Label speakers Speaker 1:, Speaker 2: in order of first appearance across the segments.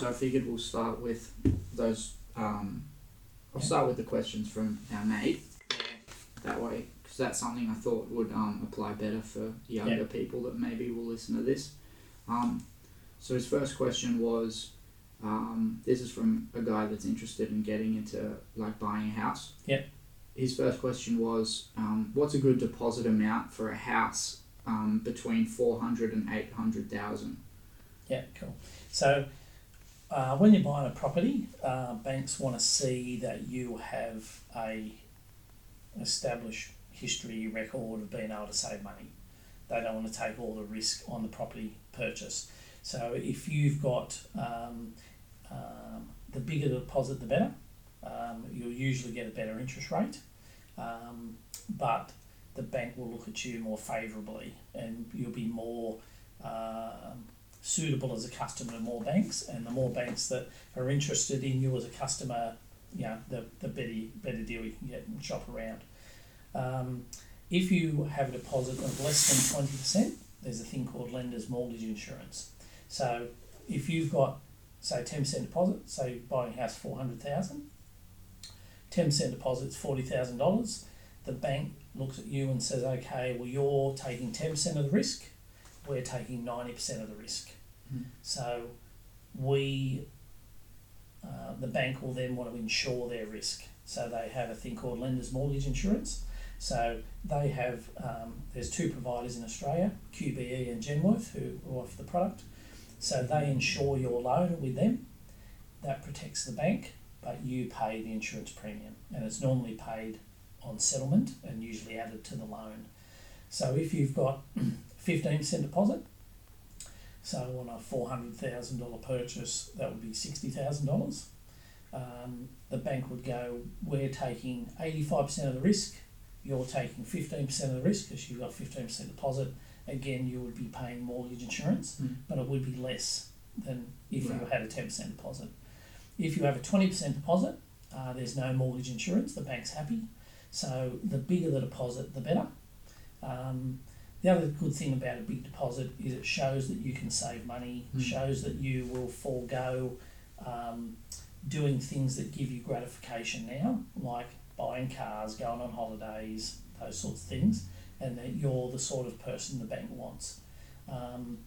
Speaker 1: So I figured we'll start with those. Um, I'll start with the questions from our mate. That way, because that's something I thought would um, apply better for younger
Speaker 2: Yeah.
Speaker 1: people that maybe will listen to this. Um, so his first question was, um, this is from a guy that's interested in getting into like buying a house.
Speaker 2: Yeah.
Speaker 1: His first question was, um, what's a good deposit amount for a house um, between 400 and 800,000?
Speaker 2: Yeah, cool. So uh, when you're buying a property, uh, banks want to see that you have a established history record of being able to save money. They don't want to take all the risk on the property purchase. So if you've got um, um, the bigger the deposit, the better. Um, you'll usually get a better interest rate, um, but the bank will look at you more favourably, and you'll be more um, suitable as a customer to more banks, and the more banks that are interested in you as a customer, you know, the, the better, better deal you can get and shop around. Um, if you have a deposit of less than 20%, there's a thing called lender's mortgage insurance. So if you've got, say, 10% deposit, say buying a house 400000 10% deposit is $40,000, the bank looks at you and says, okay, well, you're taking 10% of the risk, we're taking 90% of the risk.
Speaker 1: Mm.
Speaker 2: So we, uh, the bank will then want to insure their risk. So they have a thing called lender's mortgage insurance. So they have, um, there's two providers in Australia, QBE and Genworth, who who offer the product. So they insure your loan with them. That protects the bank, but you pay the insurance premium, and it's normally paid on settlement and usually added to the loan. So if you've got 15% deposit, so on a $400,000 purchase, that would be $60,000. Um, the bank would go, we're taking 85% of the risk, you're taking 15% of the risk because you've got 15% deposit. Again, you would be paying mortgage insurance,
Speaker 1: Mm.
Speaker 2: but it would be less than if you had a 10% deposit. If you have a 20% deposit, uh, there's no mortgage insurance, the bank's happy. So the bigger the deposit, the better. Um, the other good thing about a big deposit is it shows that you can save money,
Speaker 1: Mm.
Speaker 2: shows that you will forego um, doing things that give you gratification now, like buying cars, going on holidays, those sorts of things, and that you're the sort of person the bank wants. Um,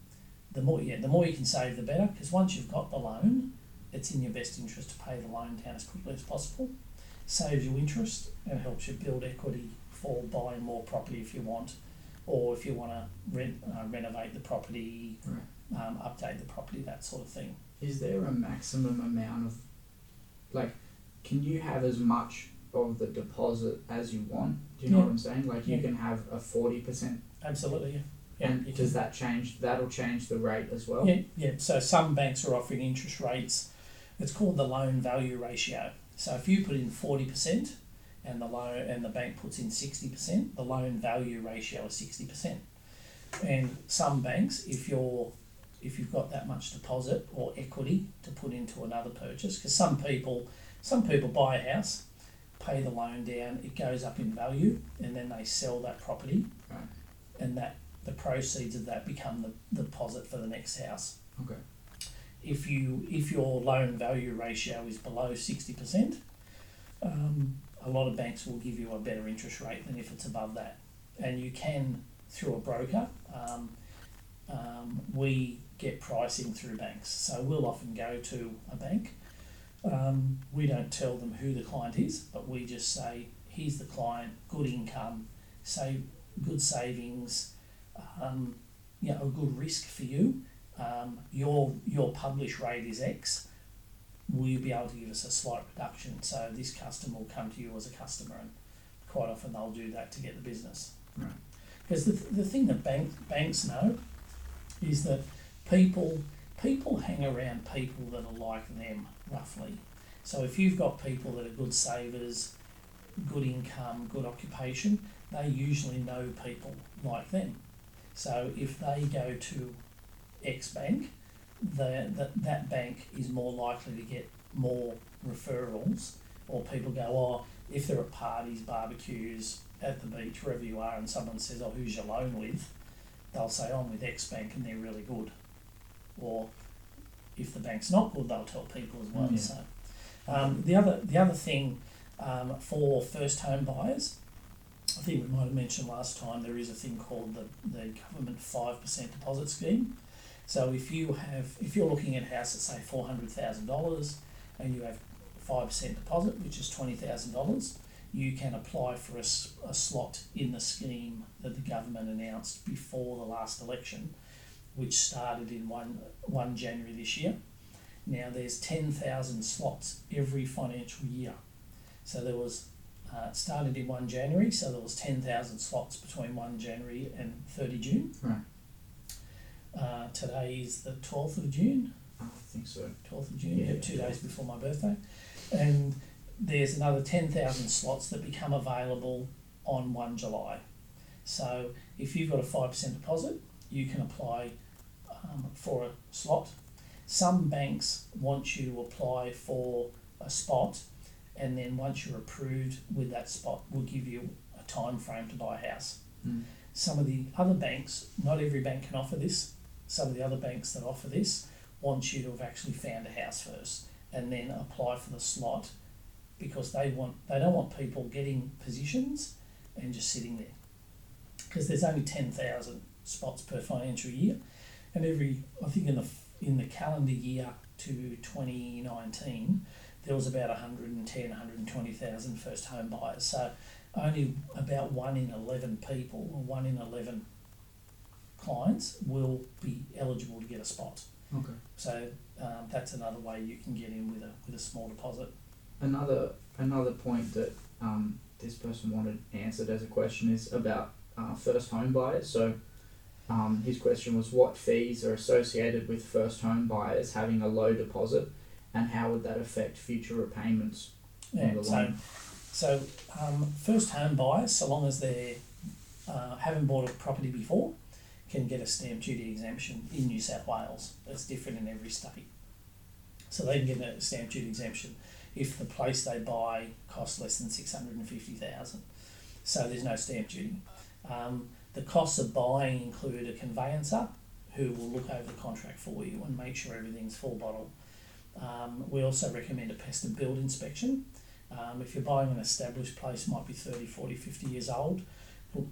Speaker 2: the more, yeah, the more you can save, the better, because once you've got the loan, it's in your best interest to pay the loan down as quickly as possible. Saves you interest and helps you build equity for buying more property if you want, or if you want to rent, uh, renovate the property,
Speaker 1: Right.
Speaker 2: um, update the property, that sort of thing.
Speaker 1: Is there a maximum amount of, like, can you have as much of the deposit as you want? Do you know
Speaker 2: Yeah.
Speaker 1: what I'm saying? Like, you
Speaker 2: Yeah.
Speaker 1: can have a forty percent,
Speaker 2: Absolutely, yeah. Yeah,
Speaker 1: and does
Speaker 2: can-
Speaker 1: that change? That'll change the rate as well.
Speaker 2: Yeah, yeah. So some banks are offering interest rates. It's called the loan value ratio. So if you put in forty percent, and the loan and the bank puts in sixty percent, the loan value ratio is sixty percent. And some banks, if you're if you've got that much deposit or equity to put into another purchase, because some people some people buy a house, pay the loan down, it goes up in value, and then they sell that property,
Speaker 1: Right.
Speaker 2: and that the proceeds of that become the, the deposit for the next house
Speaker 1: Okay.
Speaker 2: if you if your loan value ratio is below sixty percent, um, a lot of banks will give you a better interest rate than if it's above that, and you can through a broker. Um, um, we get pricing through banks, so we'll often go to a bank. Um, we don't tell them who the client is, but we just say, "Here's the client, good income, save good savings, um, you know, a good risk for you." um, your your publish rate is X, will you be able to give us a slight reduction? So this customer will come to you as a customer, and quite often they'll do that to get the business.
Speaker 1: Right.
Speaker 2: Because the, the thing that bank, banks know is that people people hang around people that are like them roughly. So if you've got people that are good savers, good income, good occupation, they usually know people like them. So if they go to X bank, the, that that bank is more likely to get more referrals, or people go, oh, if there are parties, barbecues, at the beach, wherever you are, and someone says, oh, who's your loan with? They'll say, oh, I'm with X bank and they're really good. Or if the bank's not good, they'll tell people as well.
Speaker 1: Yeah.
Speaker 2: So, um, the other the other thing um, for first home buyers, I think we might have mentioned last time there is a thing called the the government five percent deposit scheme. So if you have if you're looking at a house at say four hundred thousand dollars and you have five percent deposit, which is twenty thousand dollars, you can apply for a, a slot in the scheme that the government announced before the last election, which started in one one January this year. Now there's ten thousand slots every financial year, so there was. Uh, it started in 1 January, so there was 10,000 slots between 1 January and 30 June.
Speaker 1: Right.
Speaker 2: Uh, today is the 12th of June,
Speaker 1: I think so.
Speaker 2: 12th of June,
Speaker 1: Yeah,
Speaker 2: two
Speaker 1: 12th.
Speaker 2: days before my birthday. And there's another 10,000 slots that become available on 1 July. So if you've got a 5% deposit, you can apply um, for a slot. Some banks want you to apply for a spot, and then once you're approved with that spot, will give you a time frame to buy a house.
Speaker 1: Mm.
Speaker 2: Some of the other banks, not every bank can offer this. Some of the other banks that offer this want you to have actually found a house first and then apply for the slot because they want they don't want people getting positions and just sitting there. Because there's only 10,000 spots per financial year and every I think in the in the calendar year to 2019 there was about 110 120,000 first home buyers. So only about 1 in 11 people or 1 in 11 clients will be eligible to get a spot
Speaker 1: Okay.
Speaker 2: so um, that's another way you can get in with a with a small deposit
Speaker 1: Another another point that um, this person wanted answered as a question is about uh, first home buyers. So um, his question was, what fees are associated with first home buyers having a low deposit, and how would that affect future repayments?
Speaker 2: Yeah,
Speaker 1: on the
Speaker 2: so,
Speaker 1: loan?
Speaker 2: so um, first home buyers, so long as they uh, haven't bought a property before, can get a stamp duty exemption in New South Wales. It's different in every state. So they can get a stamp duty exemption if the place they buy costs less than six hundred and fifty thousand. So there's no stamp duty. Um, the costs of buying include a conveyancer who will look over the contract for you and make sure everything's full bottle. Um, we also recommend a pest and build inspection. Um, if you're buying an established place, might be 30, 40, 50 years old,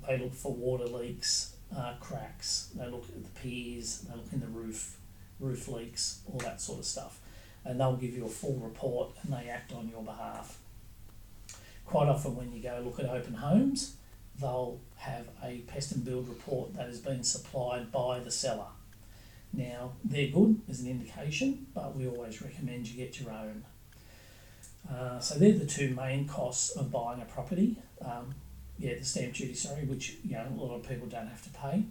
Speaker 2: they look for water leaks, uh, cracks, they look at the piers, they look in the roof, roof leaks, all that sort of stuff. And they'll give you a full report and they act on your behalf. Quite often, when you go look at open homes, they'll have a pest and build report that has been supplied by the seller. Now, they're good as an indication, but we always recommend you get your own. Uh, so they're the two main costs of buying a property. Um, yeah, the stamp duty, sorry, which you know a lot of people don't have to pay.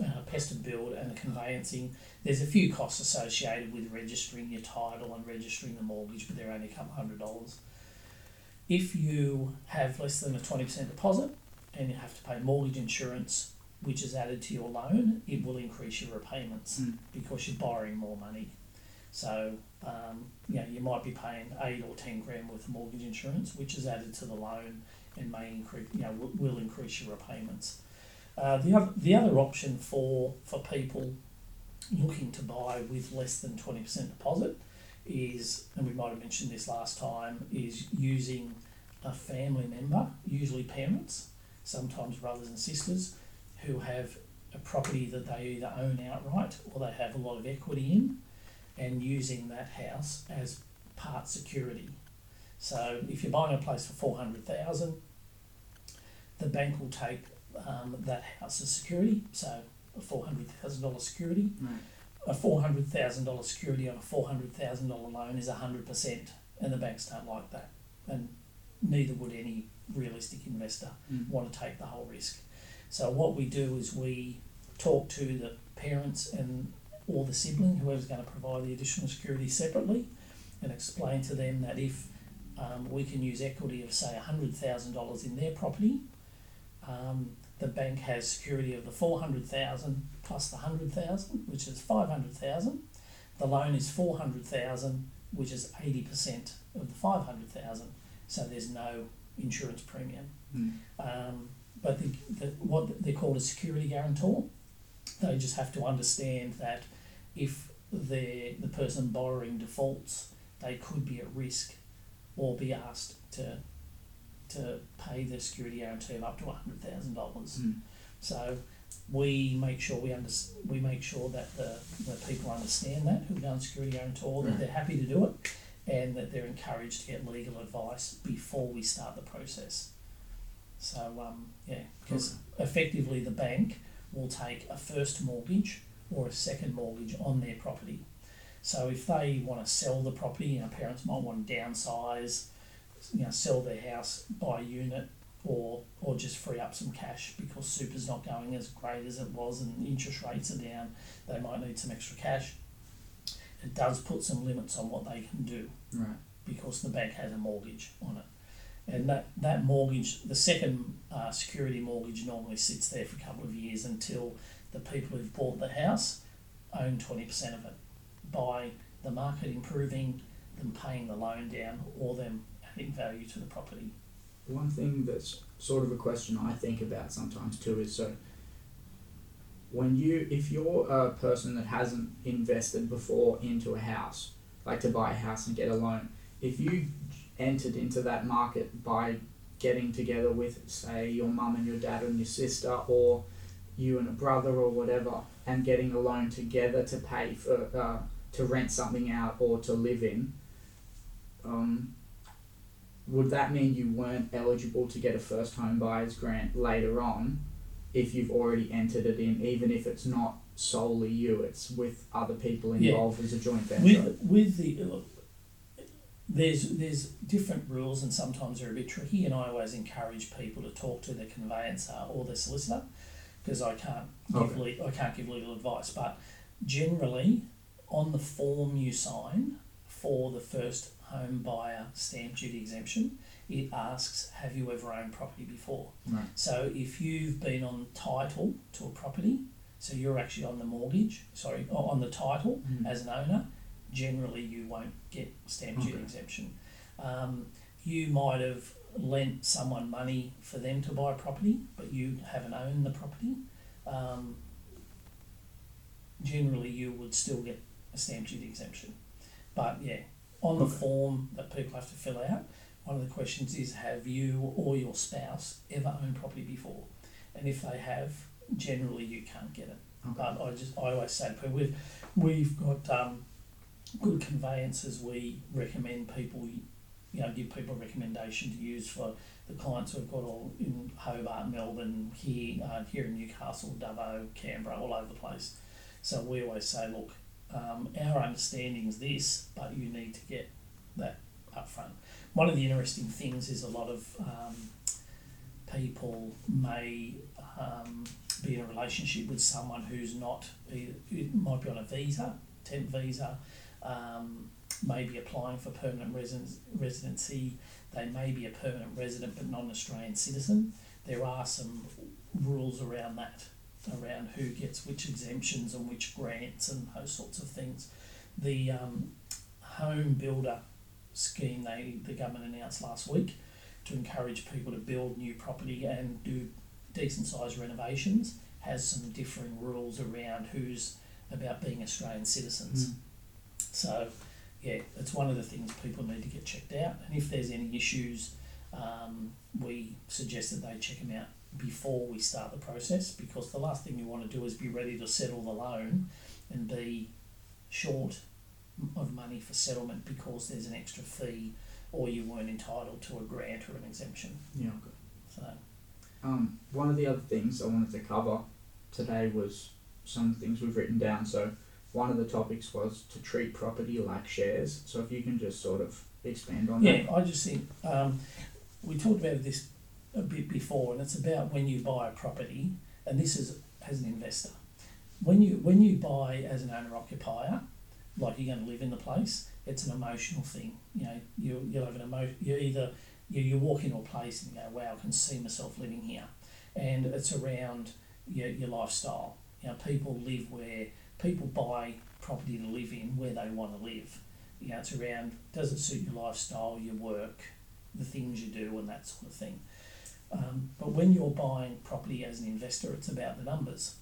Speaker 2: Uh, pest and build and the conveyancing. There's a few costs associated with registering your title and registering the mortgage, but they're only a couple hundred dollars. If you have less than a twenty percent deposit and you have to pay mortgage insurance, which is added to your loan, it will increase your repayments
Speaker 1: Mm.
Speaker 2: because you're borrowing more money. So, um, you know, you might be paying eight or ten grand worth of mortgage insurance, which is added to the loan and may increase, you know, will, increase your repayments. Uh, the other, the other option for, for people looking to buy with less than twenty percent deposit is, and we might have mentioned this last time, is using a family member, usually parents, sometimes brothers and sisters, who have a property that they either own outright or they have a lot of equity in, and using that house as part security. So if you're buying a place for four hundred thousand, the bank will take um, that house as security. So a four hundred thousand dollar security.
Speaker 1: Right.
Speaker 2: A four hundred thousand dollar security on a four hundred thousand dollar loan is hundred percent, and the banks don't like that, and neither would any realistic investor
Speaker 1: Mm.
Speaker 2: want to take the whole risk. So what we do is we talk to the parents and or the sibling, whoever's going to provide the additional security separately, and explain to them that if um, we can use equity of say hundred thousand dollars in their property, um, the bank has security of the four hundred thousand plus the hundred thousand, which is five hundred thousand. The loan is four hundred thousand, which is eighty percent of the five hundred thousand. So there's no insurance premium.
Speaker 1: Mm.
Speaker 2: Um, but the, the, what they're called a security guarantor, they just have to understand that if the the person borrowing defaults, they could be at risk or be asked to to pay the security guarantee of up to hundred thousand dollars.
Speaker 1: Mm.
Speaker 2: So we make sure we under, we make sure that the, the people understand that who done security guarantor that
Speaker 1: Right.
Speaker 2: they're happy to do it, and that they're encouraged to get legal advice before we start the process. So um, yeah, because effectively the bank will take a first mortgage or a second mortgage on their property. So if they want to sell the property, know, parents might want to downsize, you know, sell their house, buy a unit, or or just free up some cash because super's not going as great as it was and interest rates are down, they might need some extra cash. It does put some limits on what they can do
Speaker 1: Right.
Speaker 2: because the bank has a mortgage on it. And that, that mortgage, the second uh, security mortgage normally sits there for a couple of years until the people who've bought the house own 20% of it by the market improving, them paying the loan down, or them adding value to the property.
Speaker 1: One thing that's sort of a question I think about sometimes too is so when you if you're a person that hasn't invested before into a house, like to buy a house and get a loan, if you entered into that market by getting together with say your mum and your dad and your sister or you and a brother or whatever and getting a loan together to pay for uh, to rent something out or to live in um, would that mean you weren't eligible to get a first home buyer's grant later on if you've already entered it in, even if it's not solely you, it's with other people
Speaker 2: Yeah.
Speaker 1: involved as a joint venture?
Speaker 2: With, with the, look, there's, there's different rules and sometimes they're a bit tricky and I always encourage people to talk to their conveyancer or their solicitor because I can't give,
Speaker 1: Okay.
Speaker 2: le- I can't give legal advice, but generally on the form you sign for the first home buyer stamp duty exemption, it asks, have you ever owned property before?
Speaker 1: Right.
Speaker 2: So if you've been on title to a property, so you're actually on the mortgage, sorry, on the title
Speaker 1: Mm.
Speaker 2: as an owner, generally you won't get stamp duty
Speaker 1: Okay.
Speaker 2: exemption. Um, you might have lent someone money for them to buy property, but you haven't owned the property. Um, generally, you would still get a stamp duty exemption. But yeah, on the
Speaker 1: Okay.
Speaker 2: form that people have to fill out, one of the questions is Have you or your spouse ever owned property before? And if they have, generally you can't get it.
Speaker 1: Okay.
Speaker 2: But I just I always say to people, we've, we've got um, good conveyances we recommend people, you know, give people a recommendation to use for the clients we've got all in Hobart, Melbourne, here, uh, here in Newcastle, Dubbo, Canberra, all over the place. So we always say, look, um, our understanding is this, but you need to get that up front. One of the interesting things is a lot of um, people may um, be in a relationship with someone who's not, who might be on a visa, temp visa, um, may be applying for permanent residence, residency, they may be a permanent resident but not an Australian citizen. There are some rules around that, around who gets which exemptions and which grants and those sorts of things. The um, home builder scheme they the government announced last week to encourage people to build new property and do decent sized renovations has some differing rules around who's about being Australian citizens.
Speaker 1: Mm.
Speaker 2: So, yeah, it's one of the things people need to get checked out. And if there's any issues, um, we suggest that they check them out before we start the process because the last thing you want to do is be ready to settle the loan and be short of money for settlement because there's an extra fee or you weren't entitled to a grant or an exemption.
Speaker 1: Yeah, okay.
Speaker 2: So,
Speaker 1: Um, one of the other things I wanted to cover today was some things we've written down. So, one of the topics was to treat property like shares. So, if you can just sort of expand on
Speaker 2: Yeah,
Speaker 1: that.
Speaker 2: I just think um, we talked about this a bit before, and it's about when you buy a property, and this is as an investor. When you when you buy as an owner occupier, like you're going to live in the place, it's an emotional thing. You know, you you'll have an emo. You either you, you walk into a place and you go, wow, I can see myself living here, and it's around your your lifestyle. You know, people live where people buy property to live in where they want to live you know, it's around does it suit your lifestyle, your work, the things you do, and that sort of thing. Um, but when you're buying property as an investor, it's about the numbers.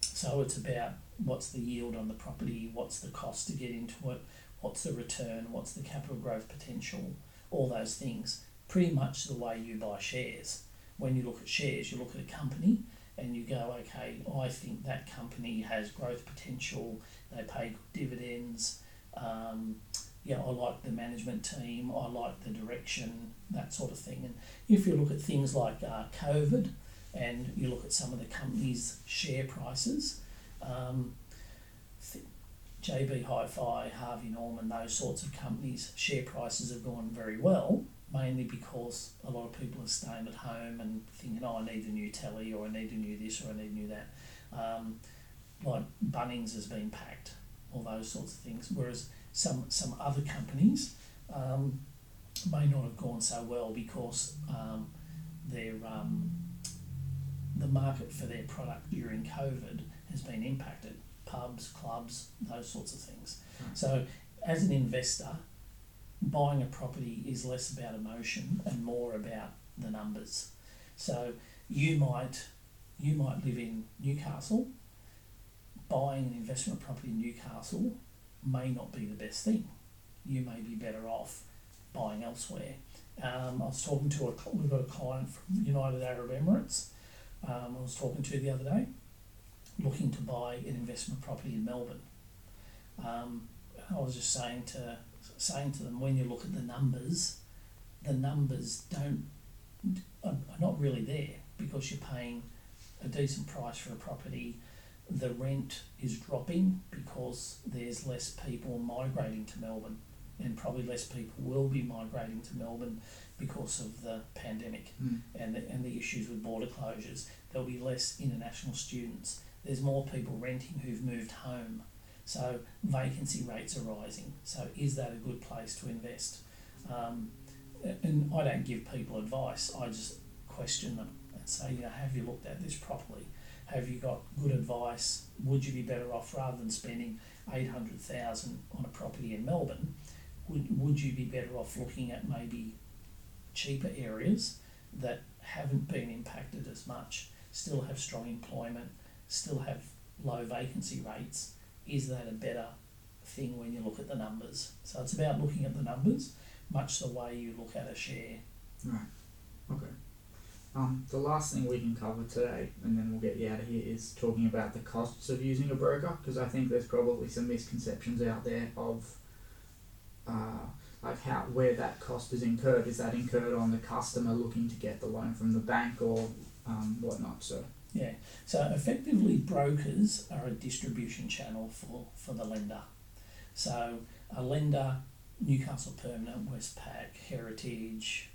Speaker 2: So it's about what's the yield on the property, what's the cost to get into it, what's the return, what's the capital growth potential, all those things. Pretty much the way you buy shares. When you look at shares, you look at a company and you go, okay, I think that company has growth potential, they pay dividends, um, yeah, I like the management team, I like the direction, that sort of thing. And if you look at things like uh, COVID and you look at some of the companies' share prices, um, JB Hi-Fi, Harvey Norman, those sorts of companies' share prices have gone very well, mainly because a lot of people are staying at home and thinking, oh, I need a new telly, or I need a new this, or I need a new that. Um, like Bunnings has been packed, all those sorts of things. Whereas some some other companies um, may not have gone so well because um, their um, the market for their product during COVID has been impacted. Pubs, clubs, those sorts of things.
Speaker 1: Right.
Speaker 2: So, as an investor, buying a property is less about emotion and more about the numbers. So, you might you might live in Newcastle. Buying an investment property in Newcastle may not be the best thing. You may be better off buying elsewhere. Um, I was talking to a we've got a client from United Arab Emirates. Um, I was talking to the other day, looking to buy an investment property in Melbourne. Um, I was just saying to saying to them when you look at the numbers, the numbers don't are, are not really there because you're paying a decent price for a property. The rent is dropping because there's less people migrating to Melbourne, and probably less people will be migrating to Melbourne because of the pandemic
Speaker 1: Mm.
Speaker 2: and the, and the issues with border closures. There'll be less international students. There's more people renting who've moved home. So vacancy rates are rising. So is that a good place to invest? Um, and I don't give people advice. I just question them and say, you know, have you looked at this properly? Have you got good advice? Would you be better off rather than spending eight hundred thousand on a property in Melbourne? Would would you be better off looking at maybe cheaper areas that haven't been impacted as much, still have strong employment, still have low vacancy rates, is that a better thing when you look at the numbers? So it's about looking at the numbers, much the way you look at a share.
Speaker 1: Right. Okay. Um, the last thing we can cover today, and then we'll get you out of here, is talking about the costs of using a broker, because I think there's probably some misconceptions out there of, uh, like how where that cost is incurred. Is that incurred on the customer looking to get the loan from the bank or um, whatnot? So
Speaker 2: Yeah. So effectively, brokers are a distribution channel for, for the lender. So a lender, Newcastle Permanent, Westpac, Heritage,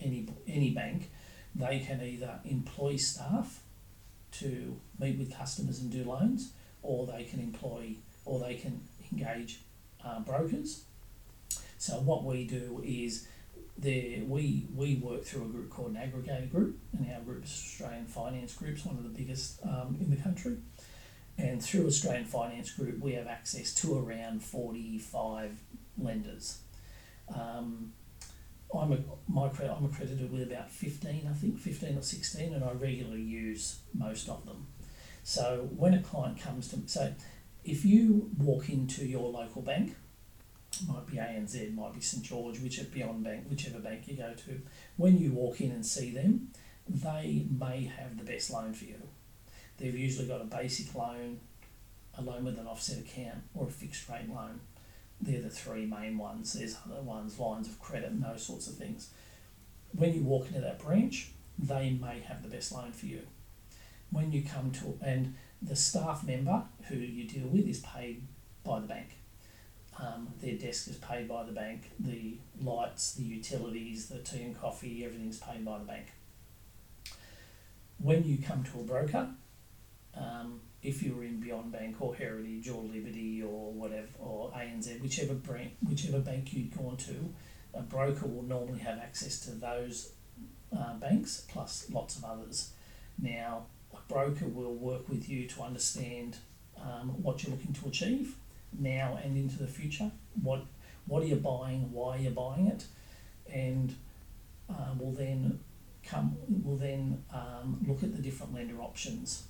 Speaker 2: any any bank, they can either employ staff to meet with customers and do loans, or they can employ or they can engage uh, brokers. So what we do is there we we work through a group called an aggregator group, and our group is Australian Finance Group's one of the biggest um, in the country. And through Australian Finance Group, we have access to around forty five lenders. Um, I'm a, my credit, I'm accredited with about fifteen, I think fifteen or sixteen, and I regularly use most of them. So when a client comes to so, if you walk into your local bank, might be ANZ, might be St George, whichever Beyond Bank, whichever bank you go to, when you walk in and see them, they may have the best loan for you. They've usually got a basic loan, a loan with an offset account, or a fixed rate loan. They're the three main ones. There's other ones, lines of credit, and those sorts of things. When you walk into that branch, they may have the best loan for you. When you come to and the staff member who you deal with is paid by the bank. Um, their desk is paid by the bank. The lights, the utilities, the tea and coffee, everything's paid by the bank. When you come to a broker, um, if you're in Beyond Bank or Heritage or Liberty or whatever or ANZ, whichever brand, whichever bank you'd gone to, a broker will normally have access to those uh, banks plus lots of others. Now, a broker will work with you to understand um, what you're looking to achieve now and into the future. What what are you buying? Why are you buying it? And uh, will then come. Will then um, look at the different lender options.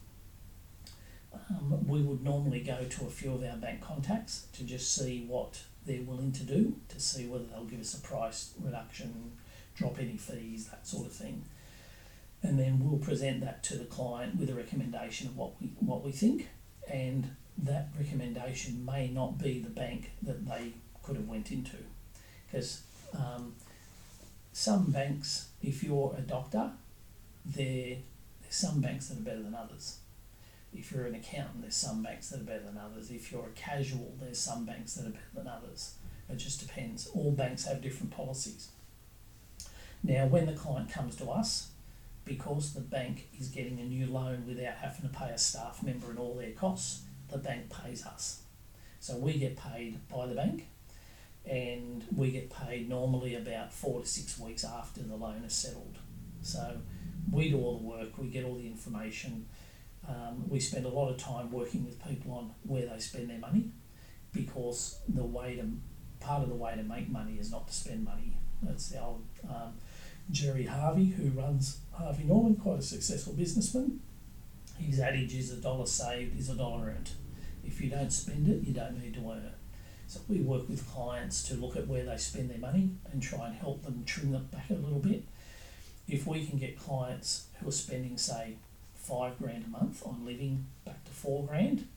Speaker 2: Um, we would normally go to a few of our bank contacts to just see what they're willing to do, to see whether they'll give us a price reduction, drop any fees, that sort of thing. And then we'll present that to the client with a recommendation of what we what we think, and that recommendation may not be the bank that they could have went into, because um, some banks, if you're a doctor, there there's some banks that are better than others. If you're an accountant, there's some banks that are better than others. If you're a casual, there's some banks that are better than others. It just depends. All banks have different policies. Now, when the client comes to us, because the bank is getting a new loan without having to pay a staff member and all their costs, the bank pays us. So we get paid by the bank and we get paid normally about four to six weeks after the loan is settled. So we do all the work, we get all the information. Um, we spend a lot of time working with people on where they spend their money because the way to part of the way to make money is not to spend money. That's the old um, Gerry Harvey, who runs Harvey Norman, quite a successful businessman. His adage is a dollar saved is a dollar earned. If you don't spend it, you don't need to earn it. So we work with clients to look at where they spend their money and try and help them trim it back a little bit. If we can get clients who are spending, say, five grand a month on living back to four grand,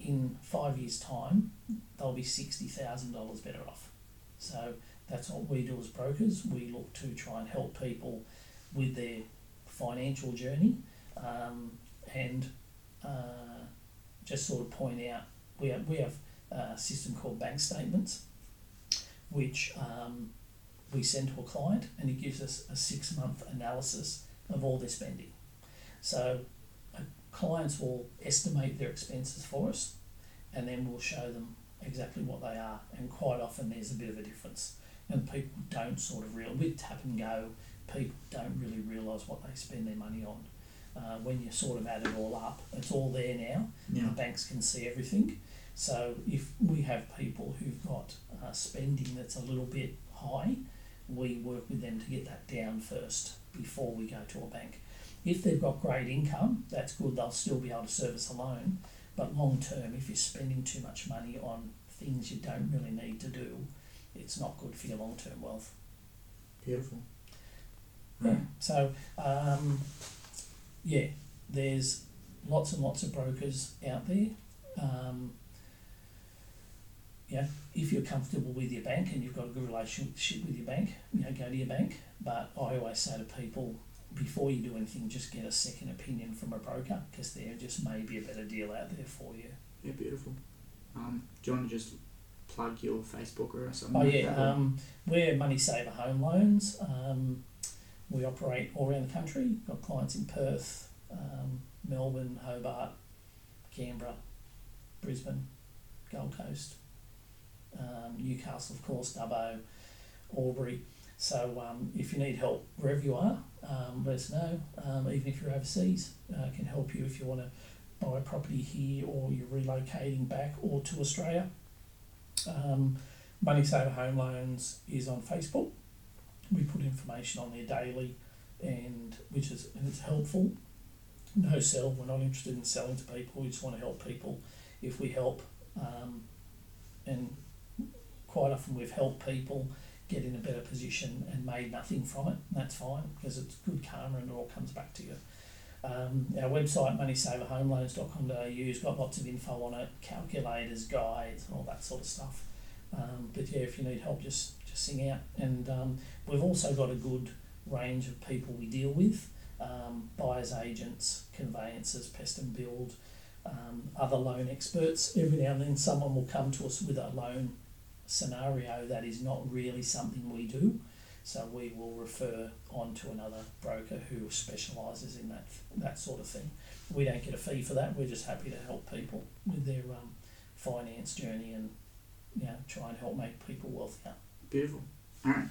Speaker 2: in five years' time, they'll be sixty thousand dollars better off. So that's what we do as brokers. We look to try and help people with their financial journey, um, and uh, just sort of point out we have we have a system called bank statements, which um, we send to a client, and it gives us a six month analysis of all their spending. So uh, clients will estimate their expenses for us, and then we'll show them exactly what they are. And quite often there's a bit of a difference, and people don't sort of real with tap and go. People don't really realise what they spend their money on. Uh, when you sort of add it all up, it's all there now.
Speaker 1: Yeah.
Speaker 2: The banks can see everything. So if we have people who've got uh, spending that's a little bit high, we work with them to get that down first before we go to a bank. If they've got great income, that's good, they'll still be able to service a loan. But long term, if you're spending too much money on things you don't really need to do, it's not good for your long term wealth.
Speaker 1: Beautiful.
Speaker 2: Yeah. So, um, yeah, there's lots and lots of brokers out there. Um, yeah, if you're comfortable with your bank and you've got a good relationship with your bank, you know, go to your bank. But I always say to people, before you do anything, just get a second opinion from a broker because there just may be a better deal out there for you.
Speaker 1: Yeah, beautiful. Um, do you want to just plug your Facebook or something?
Speaker 2: Oh
Speaker 1: like
Speaker 2: yeah, um, we're Money Saver Home Loans. Um, we operate all around the country. We've Got clients in Perth, um, Melbourne, Hobart, Canberra, Brisbane, Gold Coast, um, Newcastle, of course, Dubbo, Albury. So um, if you need help wherever you are, um, let us know. Um, even if you're overseas, uh, can help you if you want to buy a property here or you're relocating back or to Australia. Um, Money Saver Home Loans is on Facebook. We put information on there daily, and which is and it's helpful. No sell. We're not interested in selling to people. We just want to help people. If we help, um, and quite often we've helped people get in a better position and made nothing from it. That's fine because it's good karma and it all comes back to you. Um, our website, moneysaverhomeloans.com.au, has got lots of info on it, calculators, guides, all that sort of stuff. Um, but yeah, if you need help, just just sing out. And um, we've also got a good range of people we deal with: um, buyers, agents, conveyancers, pest and build, um, other loan experts. Every now and then, someone will come to us with a loan scenario that is not really something we do. So we will refer on to another broker who specialises in that that sort of thing. We don't get a fee for that. We're just happy to help people with their um, finance journey and you know try and help make people wealthier.
Speaker 1: Beautiful. All right.